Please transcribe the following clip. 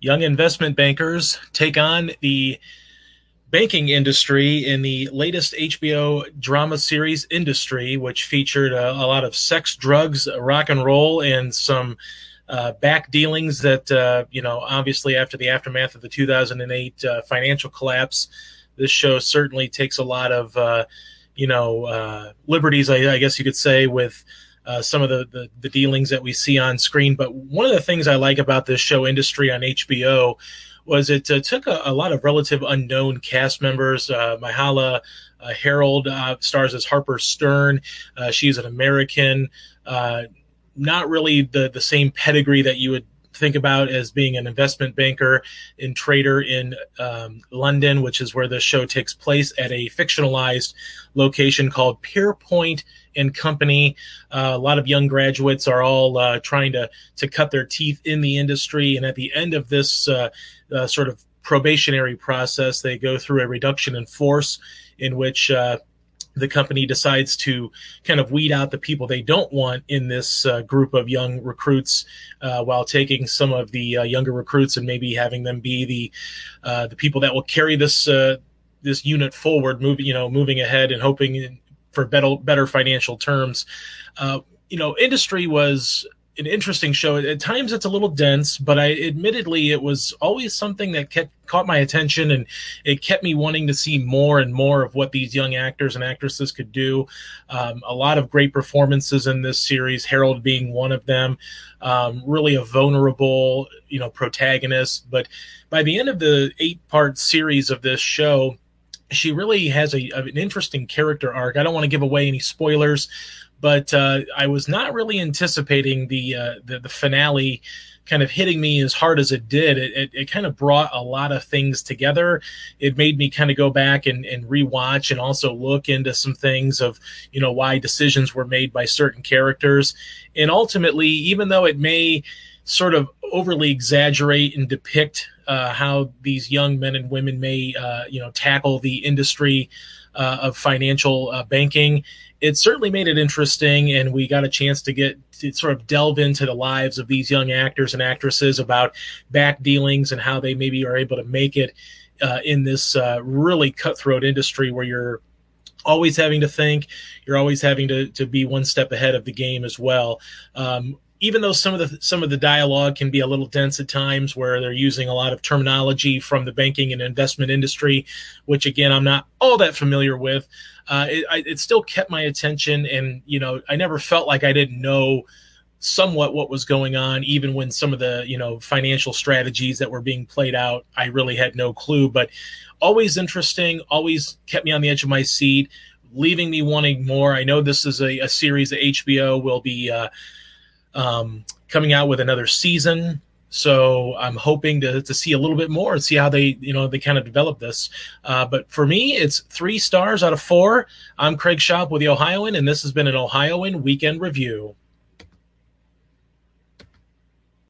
Young investment bankers take on the banking industry in the latest HBO drama series Industry, which featured a, a lot of sex, drugs, rock and roll, and some uh, back dealings that, uh, you know, obviously after the aftermath of the 2008 uh, financial collapse, this show certainly takes a lot of, uh, you know, uh, liberties, I, I guess you could say, with uh, some of the, the, the dealings that we see on screen. But one of the things I like about this show, Industry on HBO, was it uh, took a, a, lot of relative unknown cast members. Uh, Myha'la uh, Herrold uh, stars as Harper Stern. Uh, she's an American, not really the the same pedigree that you would think about as being an investment banker and trader in um, London, which is where the show takes place at a fictionalized location called Pierpoint and Company. Uh, a lot of young graduates are all uh, trying to to cut their teeth in the industry, and at the end of this uh, uh sort of probationary process, they go through a reduction in force in which uh, the company decides to kind of weed out the people they don't want in this uh, group of young recruits, uh, while taking some of the uh, younger recruits and maybe having them be the uh, the people that will carry this uh, this unit forward, moving you know moving ahead and hoping for better better financial terms. Uh, you know, industry was an interesting show. At times, it's a little dense, but I admittedly it was always something that kept caught my attention, and it kept me wanting to see more and more of what these young actors and actresses could do. Um, a lot of great performances in this series, Herrold being one of them. Um, really a vulnerable, you know, protagonist. But by the end of the eight-part series of this show, she really has a, an interesting character arc. I don't want to give away any spoilers, but uh, I was not really anticipating the, uh, the, the finale kind of hitting me as hard as it did. It, it, it, kind of brought a lot of things together. It made me kind of go back and, and rewatch and also look into some things of, you know, why decisions were made by certain characters. And ultimately, even though it may sort of overly exaggerate and depict uh, how these young men and women may, uh, you know, tackle the industry uh, of financial uh, banking it certainly made it interesting, and we got a chance to get to sort of delve into the lives of these young actors and actresses about back dealings and how they maybe are able to make it uh, in this uh, really cutthroat industry where you're always having to think, you're always having to, to be one step ahead of the game as well. Um, even though some of the some of the dialogue can be a little dense at times where they're using a lot of terminology from the banking and investment industry which again i'm not all that familiar with uh, it, I, it still kept my attention and you know i never felt like i didn't know somewhat what was going on even when some of the you know financial strategies that were being played out i really had no clue. But always interesting always kept me on the edge of my seat leaving me wanting more. I know this is a, a series that hbo will be uh, um, coming out with another season. So I'm hoping to, to see a little bit more and see how they, you know, they kind of develop this. Uh, but for me, it's three stars out of four. I'm Craig Shoup with the Ohioan, and this has been an Ohioan Weekend Review.